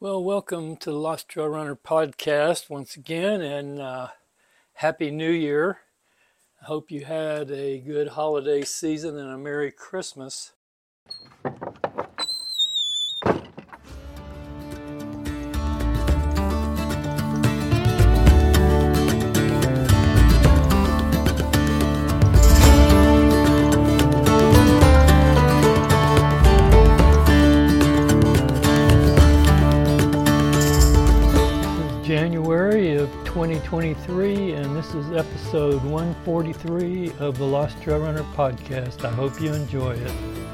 Well, welcome to the Lost Trail Runner podcast once again, and uh, Happy New Year. I hope you had a good holiday season and a Merry Christmas. 2023, and this is episode 143 of the Lost Trail Runner podcast. I hope you enjoy it.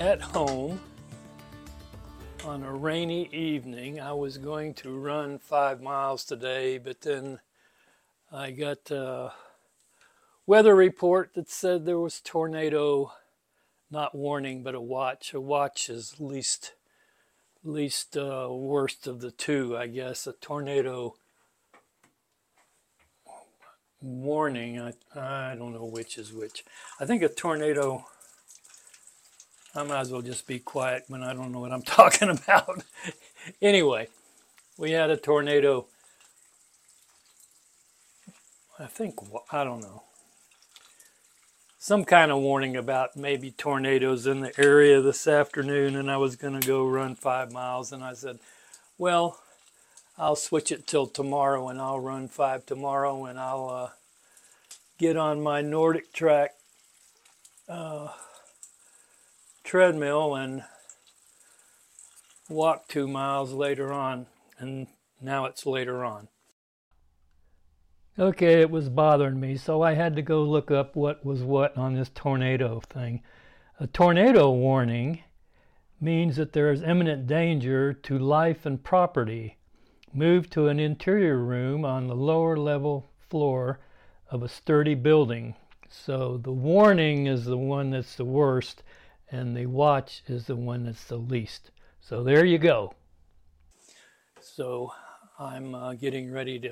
At home on a rainy evening. I was going to run five miles today, but then I got a weather report that said there was tornado, not warning, but a watch. A watch is least least uh, worst of the two, I guess. A tornado warning. I I don't know which is which. I think a tornado I might as well just be quiet when I don't know what I'm talking about. anyway, we had a tornado. I think, I don't know. Some kind of warning about maybe tornadoes in the area this afternoon, and I was going to go run five miles. And I said, Well, I'll switch it till tomorrow, and I'll run five tomorrow, and I'll uh, get on my NordicTrack. Uh, treadmill and walk two miles later on, and now it's later on. Okay, it was bothering me, so I had to go look up what was what on this tornado thing. A tornado warning means that there is imminent danger to life and property. Move to an interior room on the lower level floor of a sturdy building. So the warning is the one that's the worst and the watch is the one that's the least. So there you go. So I'm uh, getting ready to,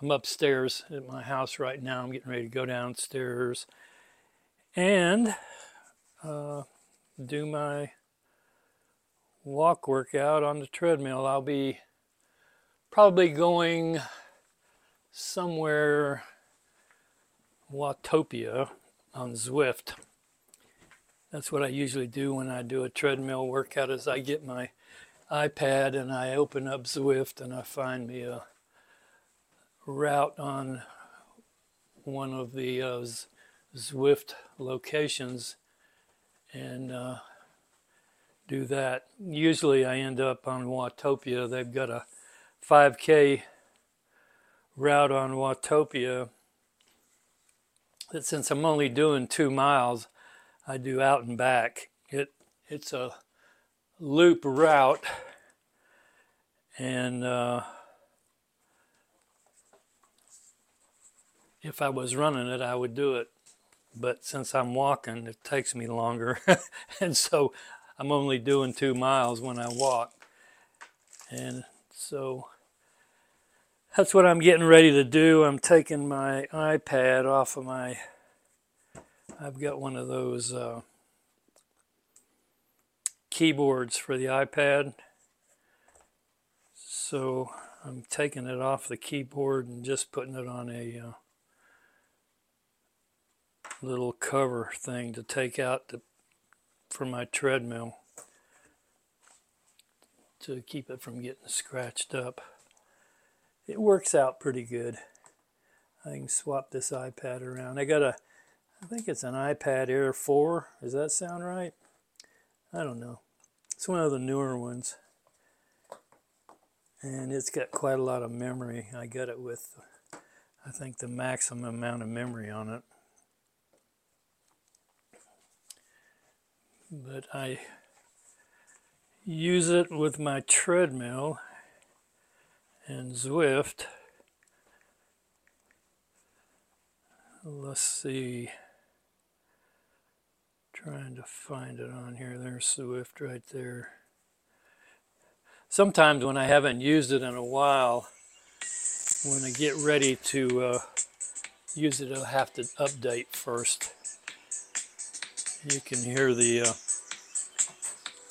I'm upstairs at my house right now. I'm getting ready to go downstairs and uh, do my walk workout on the treadmill. I'll be probably going somewhere Watopia on Zwift that's what I usually do when I do a treadmill workout is I get my iPad and I open up Zwift and I find me a route on one of the uh, Zwift locations and uh, do that. Usually I end up on Watopia. They've got a 5K route on Watopia that since I'm only doing two miles, I do out and back. It it's a loop route, and uh, if I was running it, I would do it. But since I'm walking, it takes me longer, and so I'm only doing two miles when I walk, and so that's what I'm getting ready to do. I'm taking my iPad off of my I've got one of those uh, keyboards for the iPad. So I'm taking it off the keyboard and just putting it on a uh, little cover thing to take out for my treadmill to keep it from getting scratched up. It works out pretty good. I can swap this iPad around. I got a I think it's an iPad Air 4. Does that sound right? I don't know. It's one of the newer ones. And it's got quite a lot of memory. I got it with, I think, the maximum amount of memory on it. But I use it with my treadmill and Zwift. Let's see. Trying to find it on here. There's Zwift right there. Sometimes when I haven't used it in a while, when I get ready to uh, use it, I'll have to update first. You can hear the uh,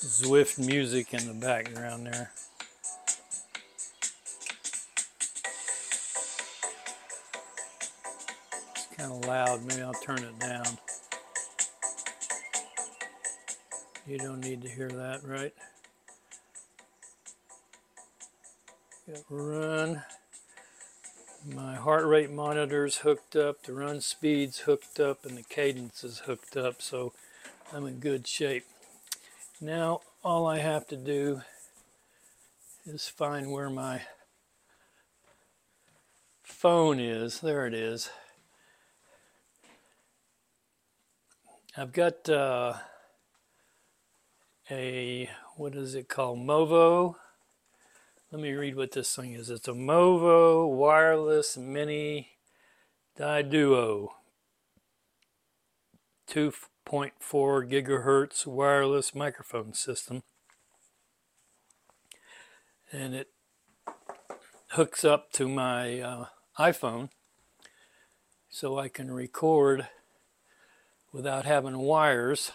Zwift music in the background there. It's kind of loud. Maybe I'll turn it down. You don't need to hear that, right? Run. My heart rate monitor's hooked up, the run speed's hooked up, and the cadence is hooked up, so I'm in good shape. Now all I have to do is find where my phone is. There it is. I've got uh, a, what is it called? Movo. Let me read what this thing is. It's a Movo Wireless Mini Diduo. Two 0.4 gigahertz wireless microphone system. And it hooks up to my uh, iPhone so I can record without having wires,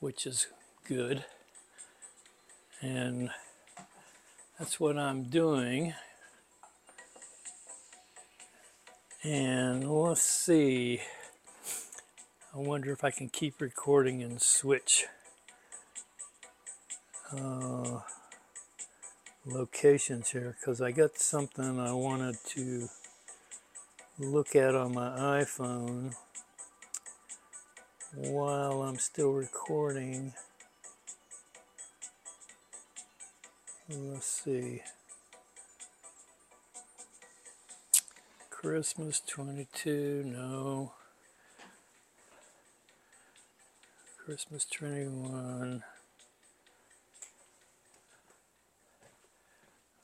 which is good. And that's what I'm doing. And let's see. I wonder if I can keep recording and switch uh, locations here because I got something I wanted to look at on my iPhone while I'm still recording. Let's see. Christmas 22, no. Christmas 21.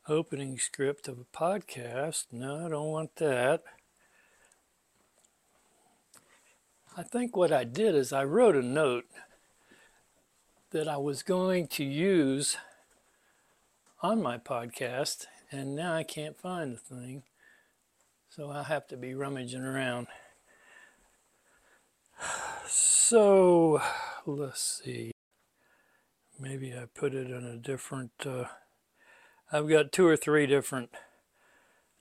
Opening script of a podcast. No, I don't want that. I think what I did is I wrote a note that I was going to use on my podcast, and now I can't find the thing. So I'll have to be rummaging around. So let's see. Maybe I put it in a different. Uh, I've got two or three different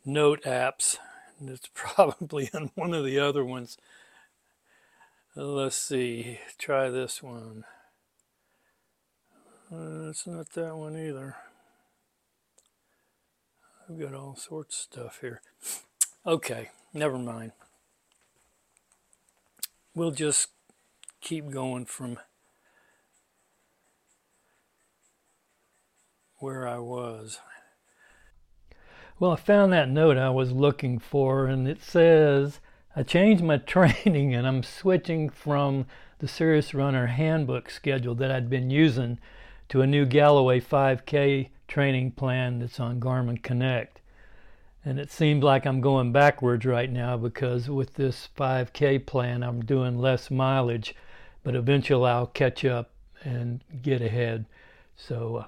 note apps, and it's probably in one of the other ones. Let's see. Try this one. Uh, it's not that one either. I've got all sorts of stuff here. Okay, never mind. We'll just keep going from where I was. Well, I found that note I was looking for, and it says I changed my training and I'm switching from the Serious Runner handbook schedule that I'd been using to a new Galloway 5K training plan that's on Garmin Connect. And it seems like I'm going backwards right now because with this 5K plan, I'm doing less mileage but eventually I'll catch up and get ahead. So uh,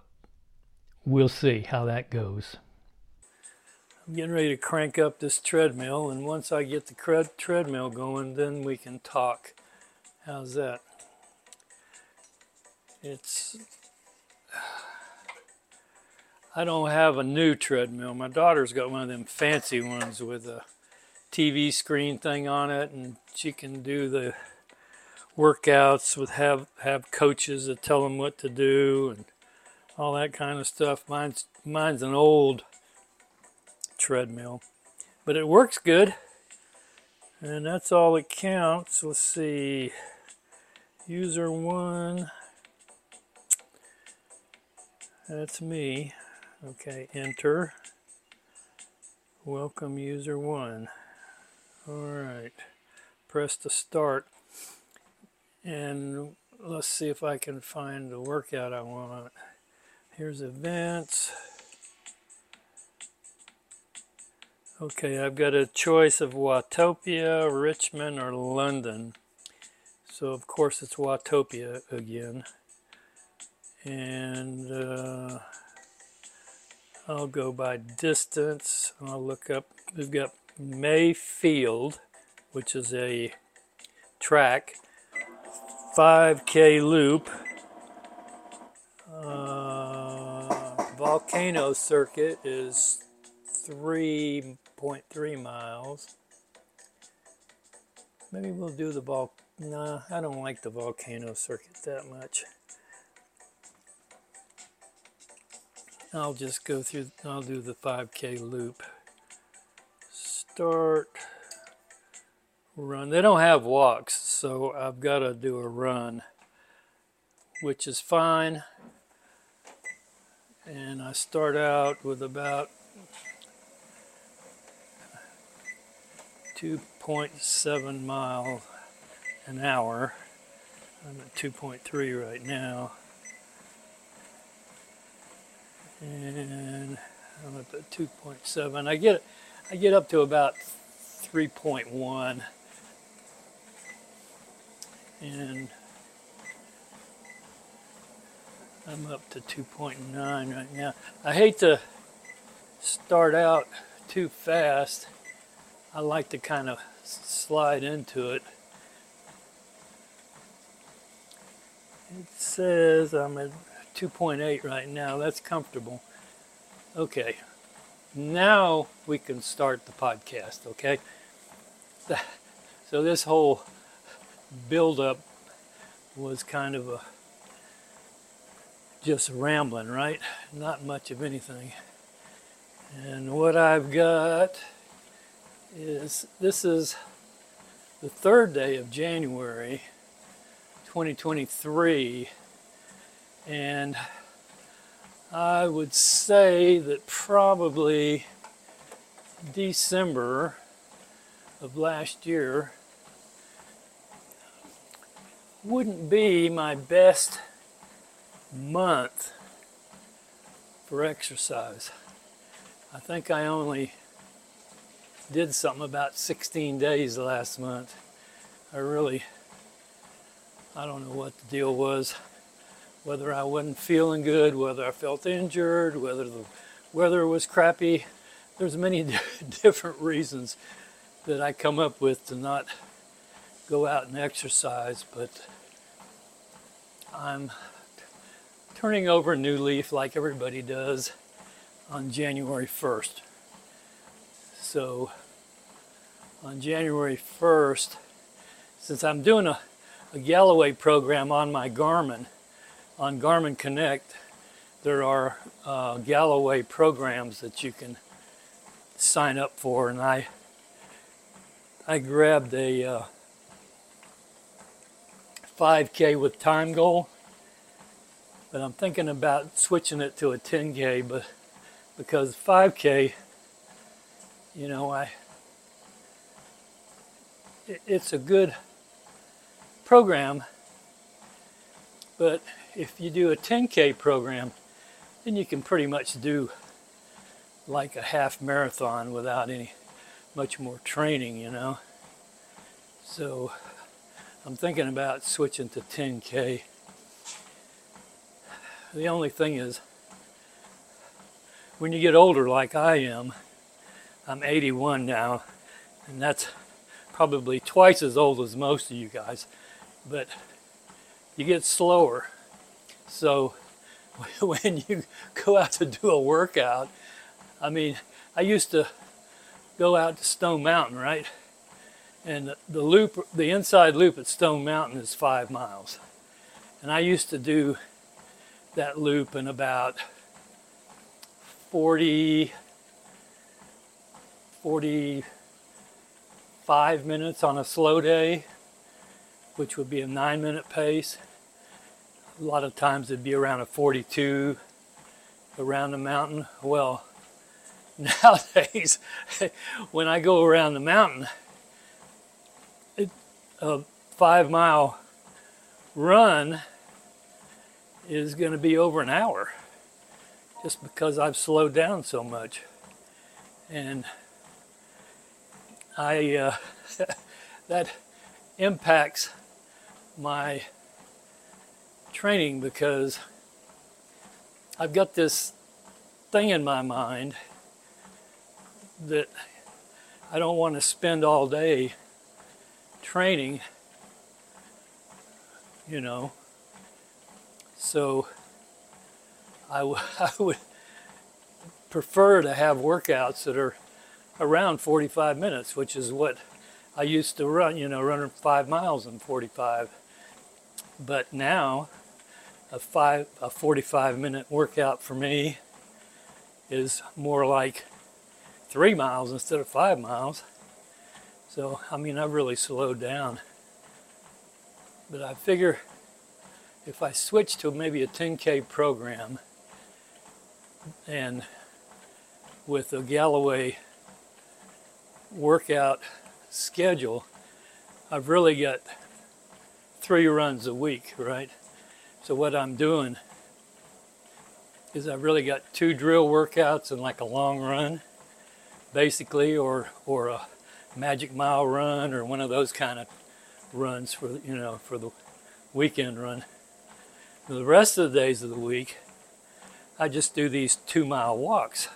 we'll see how that goes. I'm getting ready to crank up this treadmill, and once I get the cred- treadmill going, then we can talk. How's that? It's. I don't have a new treadmill. My daughter's got one of them fancy ones with a TV screen thing on it, and she can do the workouts with have have coaches that tell them what to do and all that kind of stuff. Mine's mine's an old treadmill, but it works good, and that's all that counts. Let's see, user one. That's me. Okay, enter. Welcome user one. All right, press to start. And let's see if I can find the workout I want. Here's events. Okay, I've got a choice of Watopia, Richmond, or London. So of course it's Watopia again. And uh, I'll go by distance. I'll look up, we've got Mayfield, which is a track, 5K loop, uh, volcano circuit is 3.3 miles. Maybe we'll do the vol. Nah, I don't like the volcano circuit that much. I'll just go through. I'll do the 5K loop. Start. Run. They don't have walks, so I've got to do a run, which is fine. And I start out with about 2.7 mile an hour. I'm at 2.3 right now. And I'm at the 2.7. I get I get up to about 3.1 and I'm up to 2.9 right now. I hate to start out too fast I like to kind of slide into it. It says I'm at 2.8 right now. That's comfortable. Okay. Now we can start the podcast, okay? So this whole build up was kind of a just rambling, right? Not much of anything. And what I've got is this is the third day of January 2023 and I would say that probably December of last year wouldn't be my best month for exercise. I think I only did something about 16 days last month. I really, I don't know what the deal was, whether I wasn't feeling good, whether I felt injured, whether the weather was crappy. There's many different reasons that I come up with to not go out and exercise, but I'm turning over a new leaf like everybody does on January 1st. So on January 1st, since I'm doing a, a Galloway program on my Garmin, on Garmin Connect, there are uh, Galloway programs that you can sign up for, and I I grabbed a uh, 5K with time goal, but I'm thinking about switching it to a 10K, but because 5K you know, I it's a good program, but if you do a 10K program, then you can pretty much do like a half marathon without any much more training, you know. So I'm thinking about switching to 10K. The only thing is, when you get older like I am, I'm 81 now, and that's probably twice as old as most of you guys. But you get slower. So when you go out to do a workout, I mean, I used to go out to Stone Mountain, right? And the loop, the inside loop at Stone Mountain is five miles. And I used to do that loop in about 40, 45 minutes on a slow day, which would be a nine minute pace. A lot of times it'd be around a 42. around the mountain. Well, nowadays, when I go around the mountain, it, a five mile run is going to be over an hour just because I've slowed down so much. And I, uh, that impacts my training because I've got this thing in my mind that I don't want to spend all day training, you know. So I, w- I would prefer to have workouts that are around 45 minutes, which is what I used to run, you know, running five miles in 45. But now, a five, a 45 minute workout for me is more like three miles instead of five miles. So, I mean, I've really slowed down. But I figure if I switch to maybe a 10K program and with a Galloway workout schedule, I've really got three runs a week, right? So what I'm doing is I've really got two drill workouts and like a long run, basically, or or a magic mile run or one of those kind of runs for you know for the weekend run. For the rest of the days of the week, I just do these two mile walks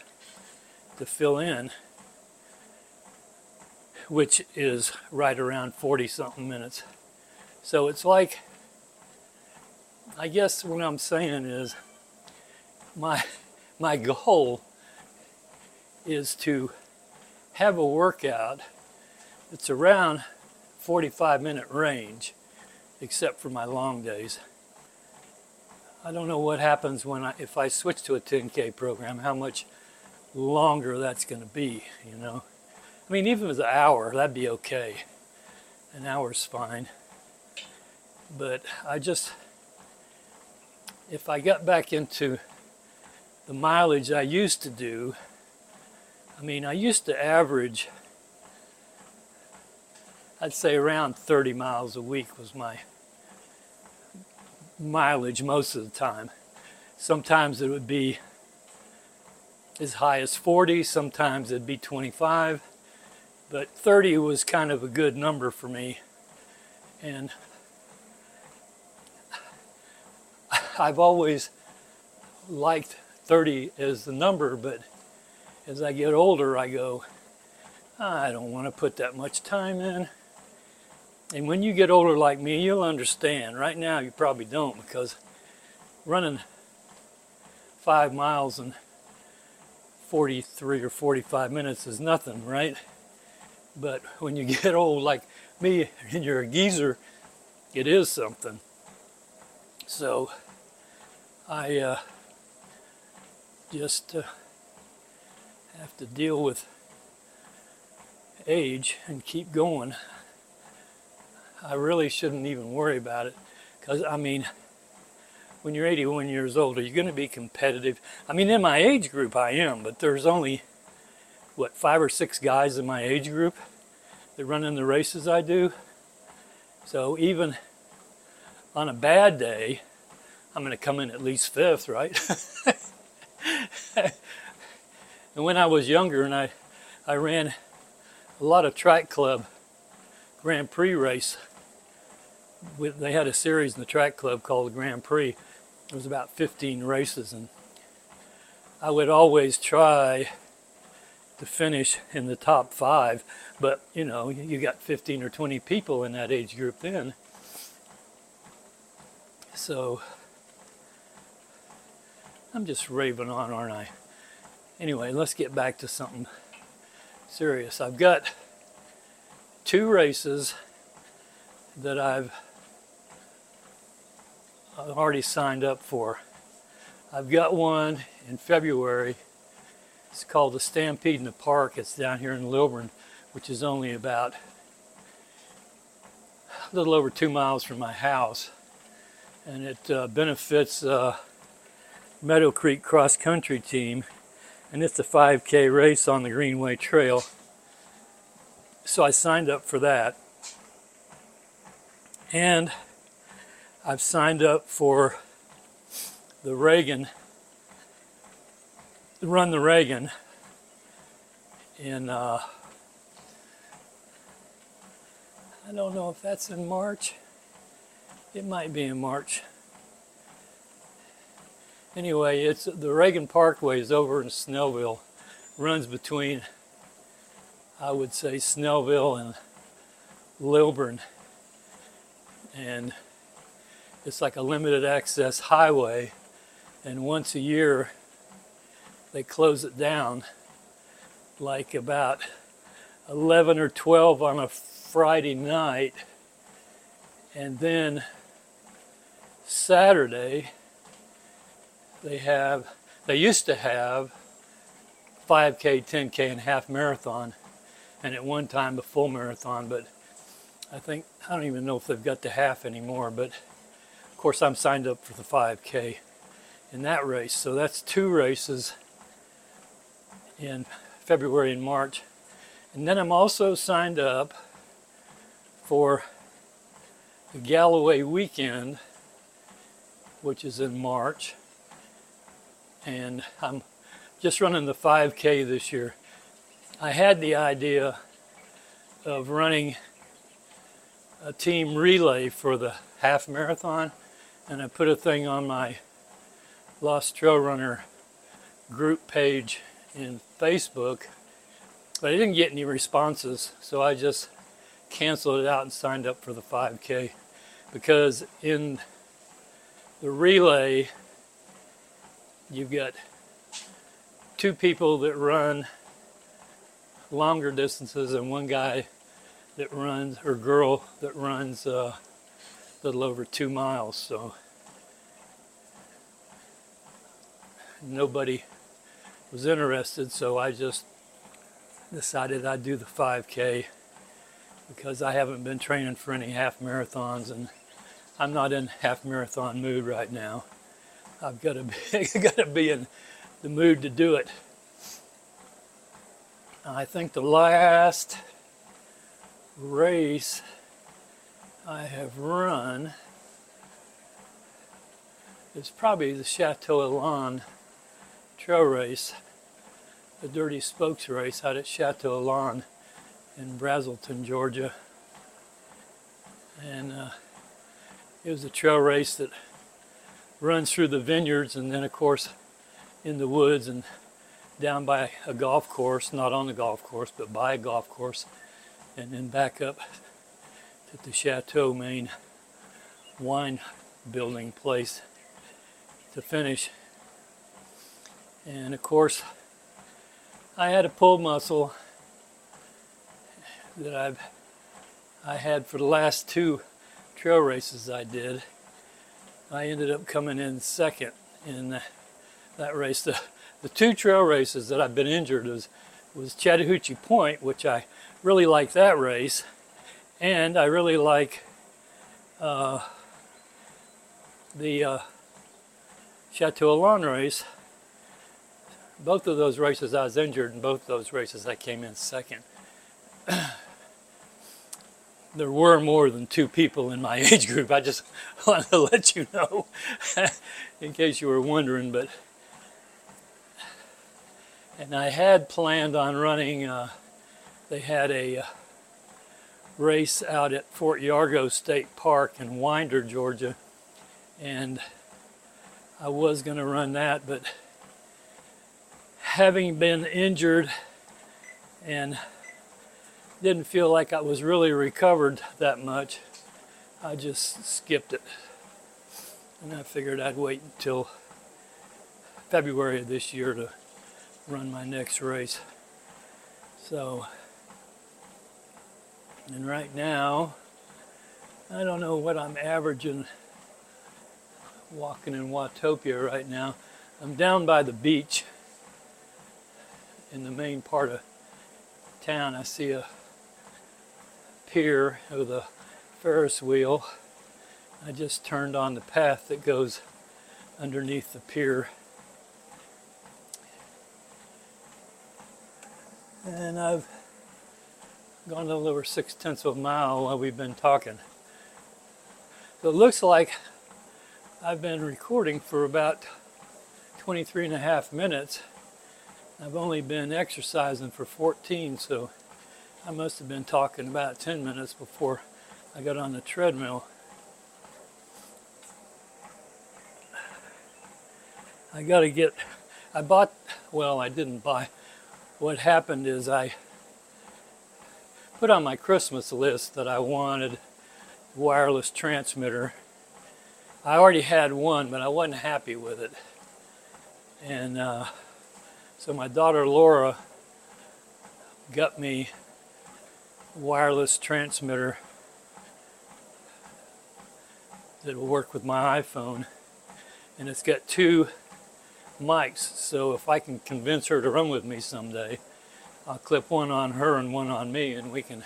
to fill in, which is right around 40 something minutes. So it's like, I guess what I'm saying is my, my goal is to have a workout that's around 45 minute range, except for my long days. I don't know what happens when I, if I switch to a 10K program, how much longer that's going to be, you know. I mean, even if an hour, that'd be okay. An hour's fine. But I just, if I got back into the mileage I used to do, I mean, I used to average, I'd say around 30 miles a week was my mileage most of the time. Sometimes it would be as high as 40, sometimes it'd be 25, but 30 was kind of a good number for me. And I've always liked 30 as the number, but as I get older, I go, I don't want to put that much time in. And when you get older like me, you'll understand. Right now, you probably don't because running five miles in 43 or 45 minutes is nothing, right? But when you get old like me and you're a geezer, it is something. So I uh, just uh, have to deal with age and keep going. I really shouldn't even worry about it because I mean, when you're 81 years old, are you going to be competitive? I mean, in my age group, I am, but there's only what five or six guys in my age group that run in the races I do. So even on a bad day, I'm going to come in at least fifth, right? and when I was younger and I, I ran a lot of track club Grand Prix race, with, they had a series in the track club called the Grand Prix. It was about 15 races, and I would always try to finish in the top five. But you know, you got 15 or 20 people in that age group then. So I'm just raving on, aren't I? Anyway, let's get back to something serious. I've got two races that I've already signed up for. I've got one in February. It's called the Stampede in the Park. It's down here in Lilburn, which is only about a little over two miles from my house. And it uh, benefits uh, Meadow Creek cross country team, and it's a 5K race on the Greenway Trail. So I signed up for that. And I've signed up for the Reagan, Run the Reagan in, uh, I don't know if that's in March. It might be in March. Anyway, it's the Reagan Parkway is over in Snellville, runs between, I would say, Snellville and Lilburn, and it's like a limited access highway. And once a year, they close it down, like about 11 or 12 on a Friday night, and then Saturday they have, they used to have 5K, 10K, and half marathon, and at one time a full marathon. But I think I don't even know if they've got the half anymore. But of course, I'm signed up for the 5K in that race. So that's two races in February and March. And then I'm also signed up for the Galloway weekend, which is in March and I'm just running the 5K this year. I had the idea of running a team relay for the half marathon, and I put a thing on my Lost Trail Runner group page in Facebook, but I didn't get any responses, so I just canceled it out and signed up for the 5K because in the relay you've got two people that run longer distances and one guy that runs or girl that runs uh, a little over two miles so nobody was interested so i just decided i'd do the 5k because i haven't been training for any half marathons and i'm not in half marathon mood right now I've got to be, got to be in the mood to do it. I think the last race I have run is probably the Chateau Elan trail race, the Dirty Spokes race out at Chateau Elan in Braselton, Georgia. And uh, it was a trail race that runs through the vineyards and then, of course, in the woods and down by a golf course, not on the golf course, but by a golf course, and then back up to the Chateau main wine building place to finish. And of course, I had a pull muscle that I've I had for the last two trail races I did I ended up coming in second in that race. The, the two trail races that I've been injured was, was Chattahoochee Point, which I really like that race, and I really like uh, the uh, Chateau Elan race. Both of those races I was injured, and both of those races I came in second. there were more than two people in my age group. I just wanted to let you know in case you were wondering. But and I had planned on running. Uh, they had a uh, race out at Fort Yargo State Park in Winder, Georgia, and I was going to run that, but having been injured and didn't feel like I was really recovered that much. I just skipped it. And I figured I'd wait until February of this year to run my next race. So, and right now, I don't know what I'm averaging walking in Watopia right now. I'm down by the beach in the main part of town, I see a pier with a Ferris wheel. I just turned on the path that goes underneath the pier. And I've gone a little over six tenths of a mile while we've been talking. So it looks like I've been recording for about 23 and a half minutes. I've only been exercising for 14, so I must have been talking about 10 minutes before I got on the treadmill. I got to get, I bought, well, I didn't buy. What happened is I put on my Christmas list that I wanted wireless transmitter. I already had one, but I wasn't happy with it. And uh, so my daughter Laura got me wireless transmitter that will work with my iPhone. And it's got two mics, so if I can convince her to run with me someday, I'll clip one on her and one on me, and we can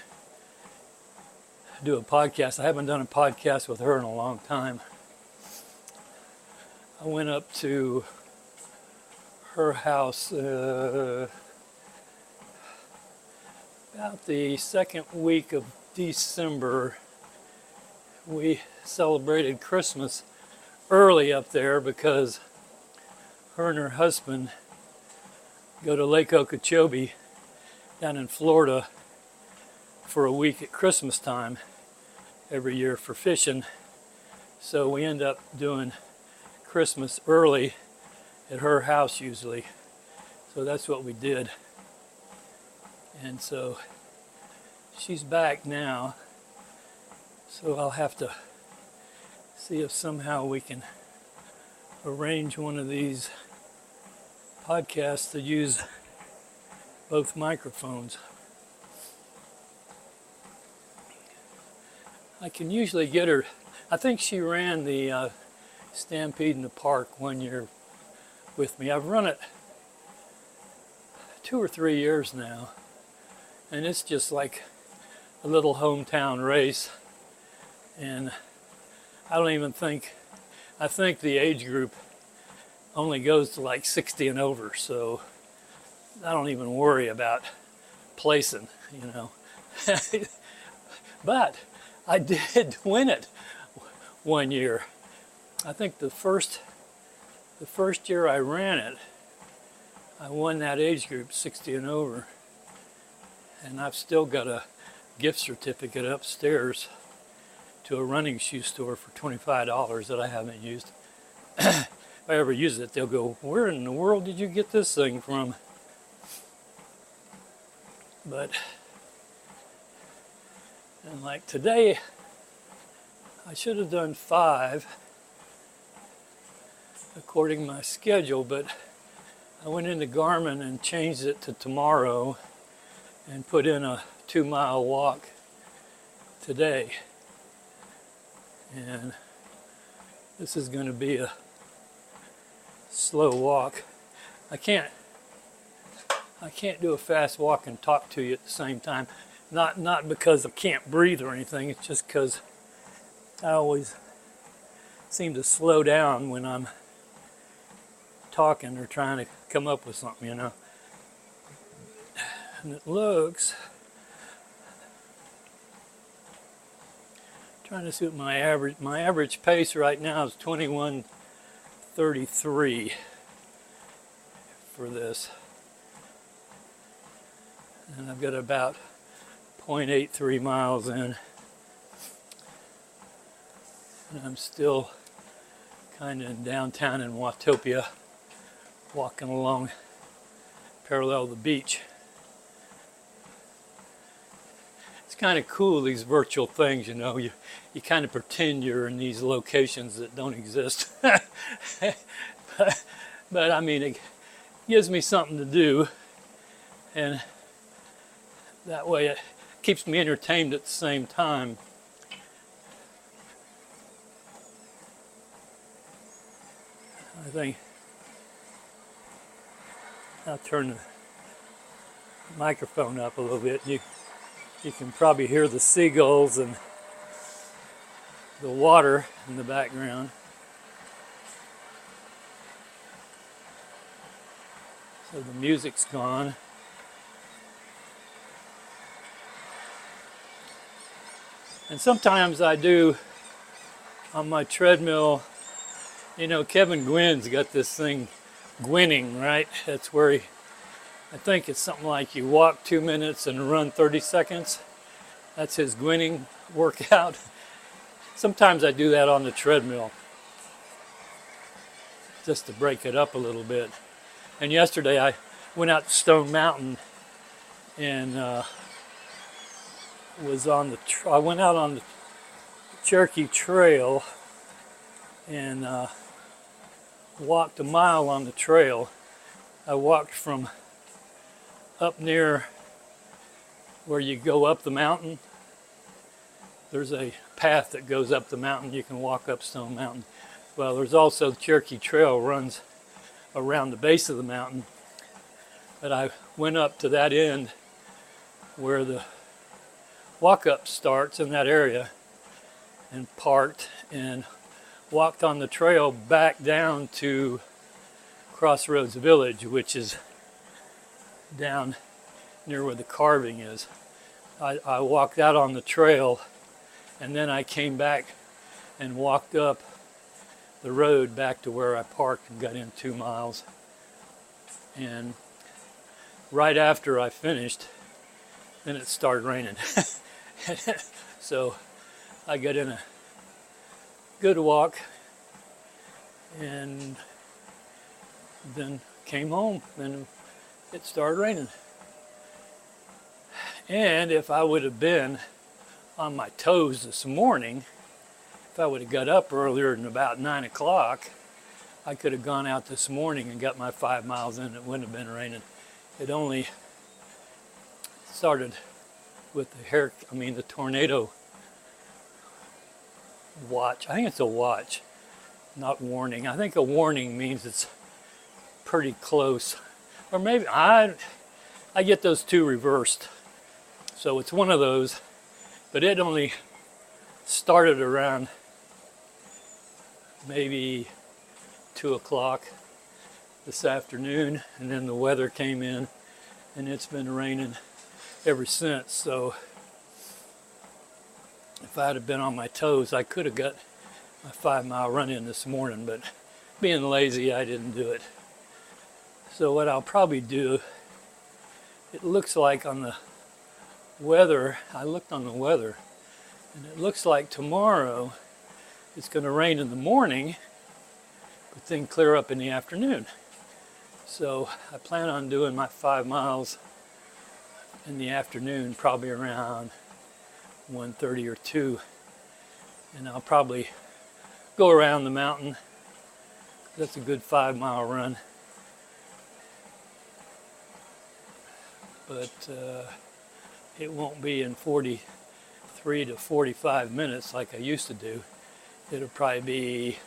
do a podcast. I haven't done a podcast with her in a long time. I went up to her house uh, about the second week of December. We celebrated Christmas early up there because her and her husband go to Lake Okeechobee down in Florida for a week at Christmas time every year for fishing. So we end up doing Christmas early at her house usually. So that's what we did. And so she's back now. So I'll have to see if somehow we can arrange one of these podcasts to use both microphones. I can usually get her. I think she ran the uh, Stampede in the Park one year with me. I've run it two or three years now, and it's just like a little hometown race. And I don't even think, I think the age group only goes to like 60 and over, so I don't even worry about placing, you know. but I did win it one year. I think the first the first year I ran it, I won that age group 60 and over. And I've still got a gift certificate upstairs to a running shoe store for $25 that I haven't used. if I ever use it, they'll go, Where in the world did you get this thing from? But, and like today, I should have done five according to my schedule, but I went into Garmin and changed it to tomorrow and put in a two mile walk today. And this is going to be a slow walk. I can't I can't do a fast walk and talk to you at the same time. Not not because I can't breathe or anything. It's just because I always seem to slow down when I'm talking or trying to come up with something, you know. And it looks trying to see what my average my average pace right now is 2133 for this and I've got about 0.83 miles in. And I'm still kind of in downtown in Watopia, walking along parallel to the beach. It's kind of cool, these virtual things, you know. You, you kind of pretend you're in these locations that don't exist. but, but I mean, it gives me something to do. And that way it keeps me entertained at the same time. I think I'll turn the microphone up a little bit. You you can probably hear the seagulls and the water in the background. So the music's gone. And sometimes I do on my treadmill, you know, Kevin Gwynn's got this thing Gwinning, right? That's where he, I think it's something like you walk two minutes and run 30 seconds. That's his Gwinning workout. Sometimes I do that on the treadmill just to break it up a little bit. And yesterday I went out to Stone Mountain and uh, was on the. Tr- I went out on the Cherokee Trail and uh, walked a mile on the trail. I walked from up near where you go up the mountain. There's a path that goes up the mountain. You can walk up Stone Mountain. Well, there's also the Cherokee Trail runs around the base of the mountain. But I went up to that end where the walk up starts in that area and parked and walked on the trail back down to Crossroads Village, which is down near where the carving is. I, I walked out on the trail and then I came back and walked up the road back to where I parked and got in two miles. And right after I finished, then it started raining. so I got in a good walk and then came home and it started raining. And if I would have been on my toes this morning, if I would have got up earlier than about nine o'clock, I could have gone out this morning and got my five miles in. It wouldn't have been raining. It only started with the hair, I mean, the tornado watch. I think it's a watch, not warning. I think a warning means it's pretty close. Or maybe I, I get those two reversed. So it's one of those, but it only started around maybe two o'clock this afternoon, and then the weather came in, and it's been raining ever since. So if I'd have been on my toes, I could have got my five mile run in this morning, but being lazy, I didn't do it. So what I'll probably do, it looks like on the weather, I looked on the weather, and it looks like tomorrow it's going to rain in the morning, but then clear up in the afternoon. So I plan on doing my five miles in the afternoon, probably around 1.30 or 2. And I'll probably go around the mountain. That's a good five mile run. But uh, it won't be in 43 to 45 minutes like I used to do it'll probably be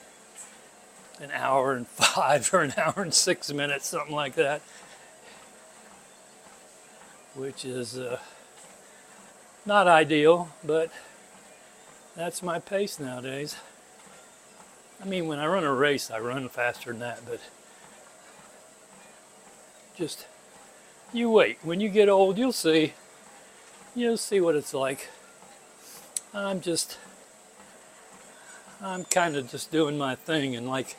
an hour and five or an hour and six minutes, something like that, which is uh, not ideal, but that's my pace nowadays. I mean, when I run a race, I run faster than that, but just you wait. When you get old, you'll see. You'll see what it's like. I'm just I'm kind of just doing my thing and like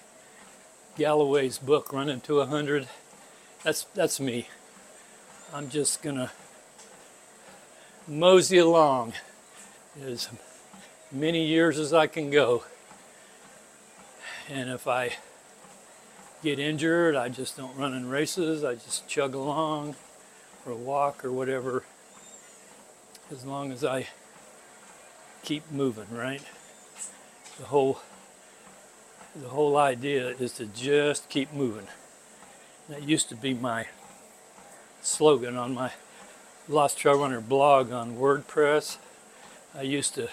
Galloway's book running to a hundred that's that's me I'm just gonna mosey along as many years as I can go. And if I get injured I just don't run in races. I just chug along or walk or whatever as long as I keep moving right? The whole the whole idea is to just keep moving. That used to be my slogan on my Lost Trail Runner blog on WordPress. I used to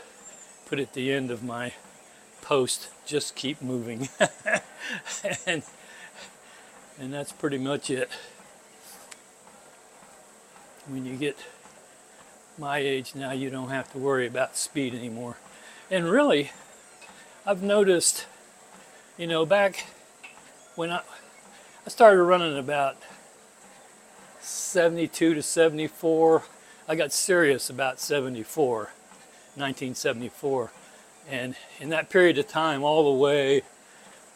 put at the end of my post, just keep moving. and, and that's pretty much it. When you get my age now, you don't have to worry about speed anymore. And really, I've noticed, you know, back when I, I started running about 72 to 74, I got serious about 74. 1974. And in that period of time, all the way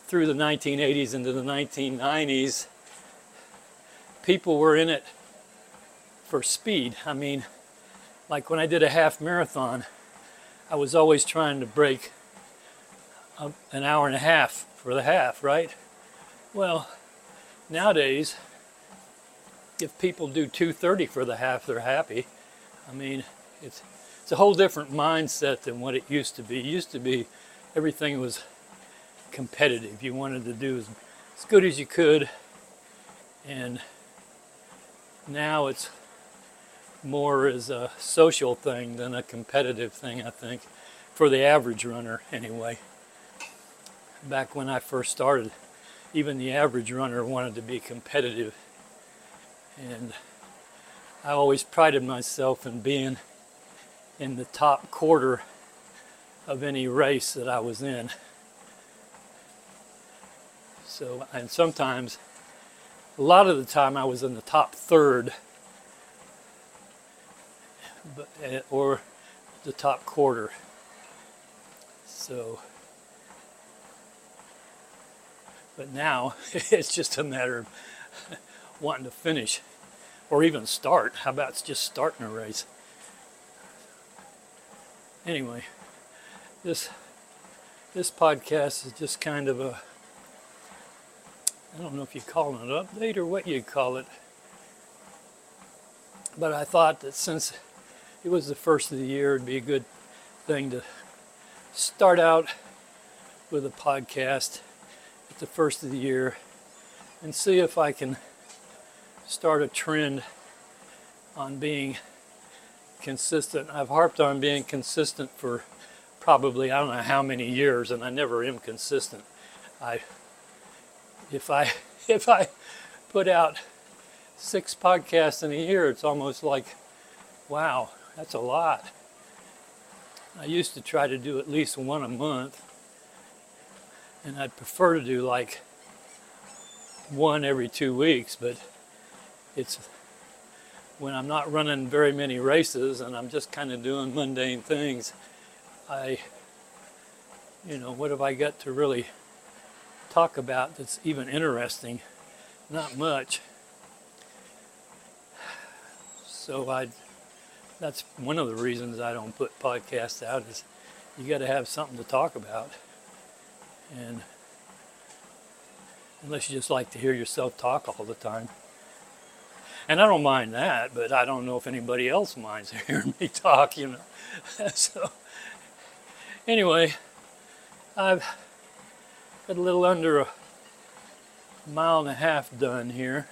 through the 1980s into the 1990s, people were in it for speed. I mean, like when I did a half marathon, I was always trying to break um, an hour and a half for the half, right? Well, nowadays, if people do 230 for the half, they're happy. I mean, it's it's a whole different mindset than what it used to be. It used to be everything was competitive. You wanted to do as, as good as you could, and now it's more as a social thing than a competitive thing, I think, for the average runner anyway. Back when I first started, even the average runner wanted to be competitive. And I always prided myself in being in the top quarter of any race that I was in. So, and sometimes, a lot of the time, I was in the top third eh, or the top quarter. So, but now it's just a matter of wanting to finish or even start. How about just starting a race? anyway, this this podcast is just kind of a I don't know if you call it an update or what you call it. But I thought that since it was the first of the year, it'd be a good thing to start out with a podcast at the first of the year and see if I can start a trend on being consistent. I've harped on being consistent for probably I don't know how many years, and I never am consistent. I if I if I put out six podcasts in a year, it's almost like, wow, that's a lot. I used to try to do at least one a month, and I'd prefer to do like one every two weeks, but it's when I'm not running very many races and I'm just kind of doing mundane things, I, you know, what have I got to really talk about that's even interesting? Not much. So I, that's one of the reasons I don't put podcasts out is you got to have something to talk about. And unless you just like to hear yourself talk all the time. And I don't mind that, but I don't know if anybody else minds hearing me talk, you know. so, anyway, I've got a little under a mile and a half done here.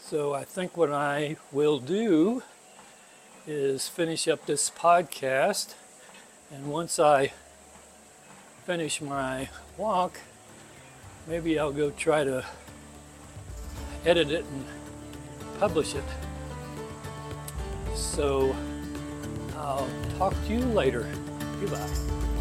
So, I think what I will do is finish up this podcast. And once I finish my walk, maybe I'll go try to edit it and publish it. So I'll talk to you later. Goodbye.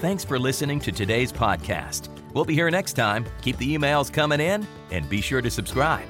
Thanks for listening to today's podcast. We'll be here next time. Keep the emails coming in and be sure to subscribe.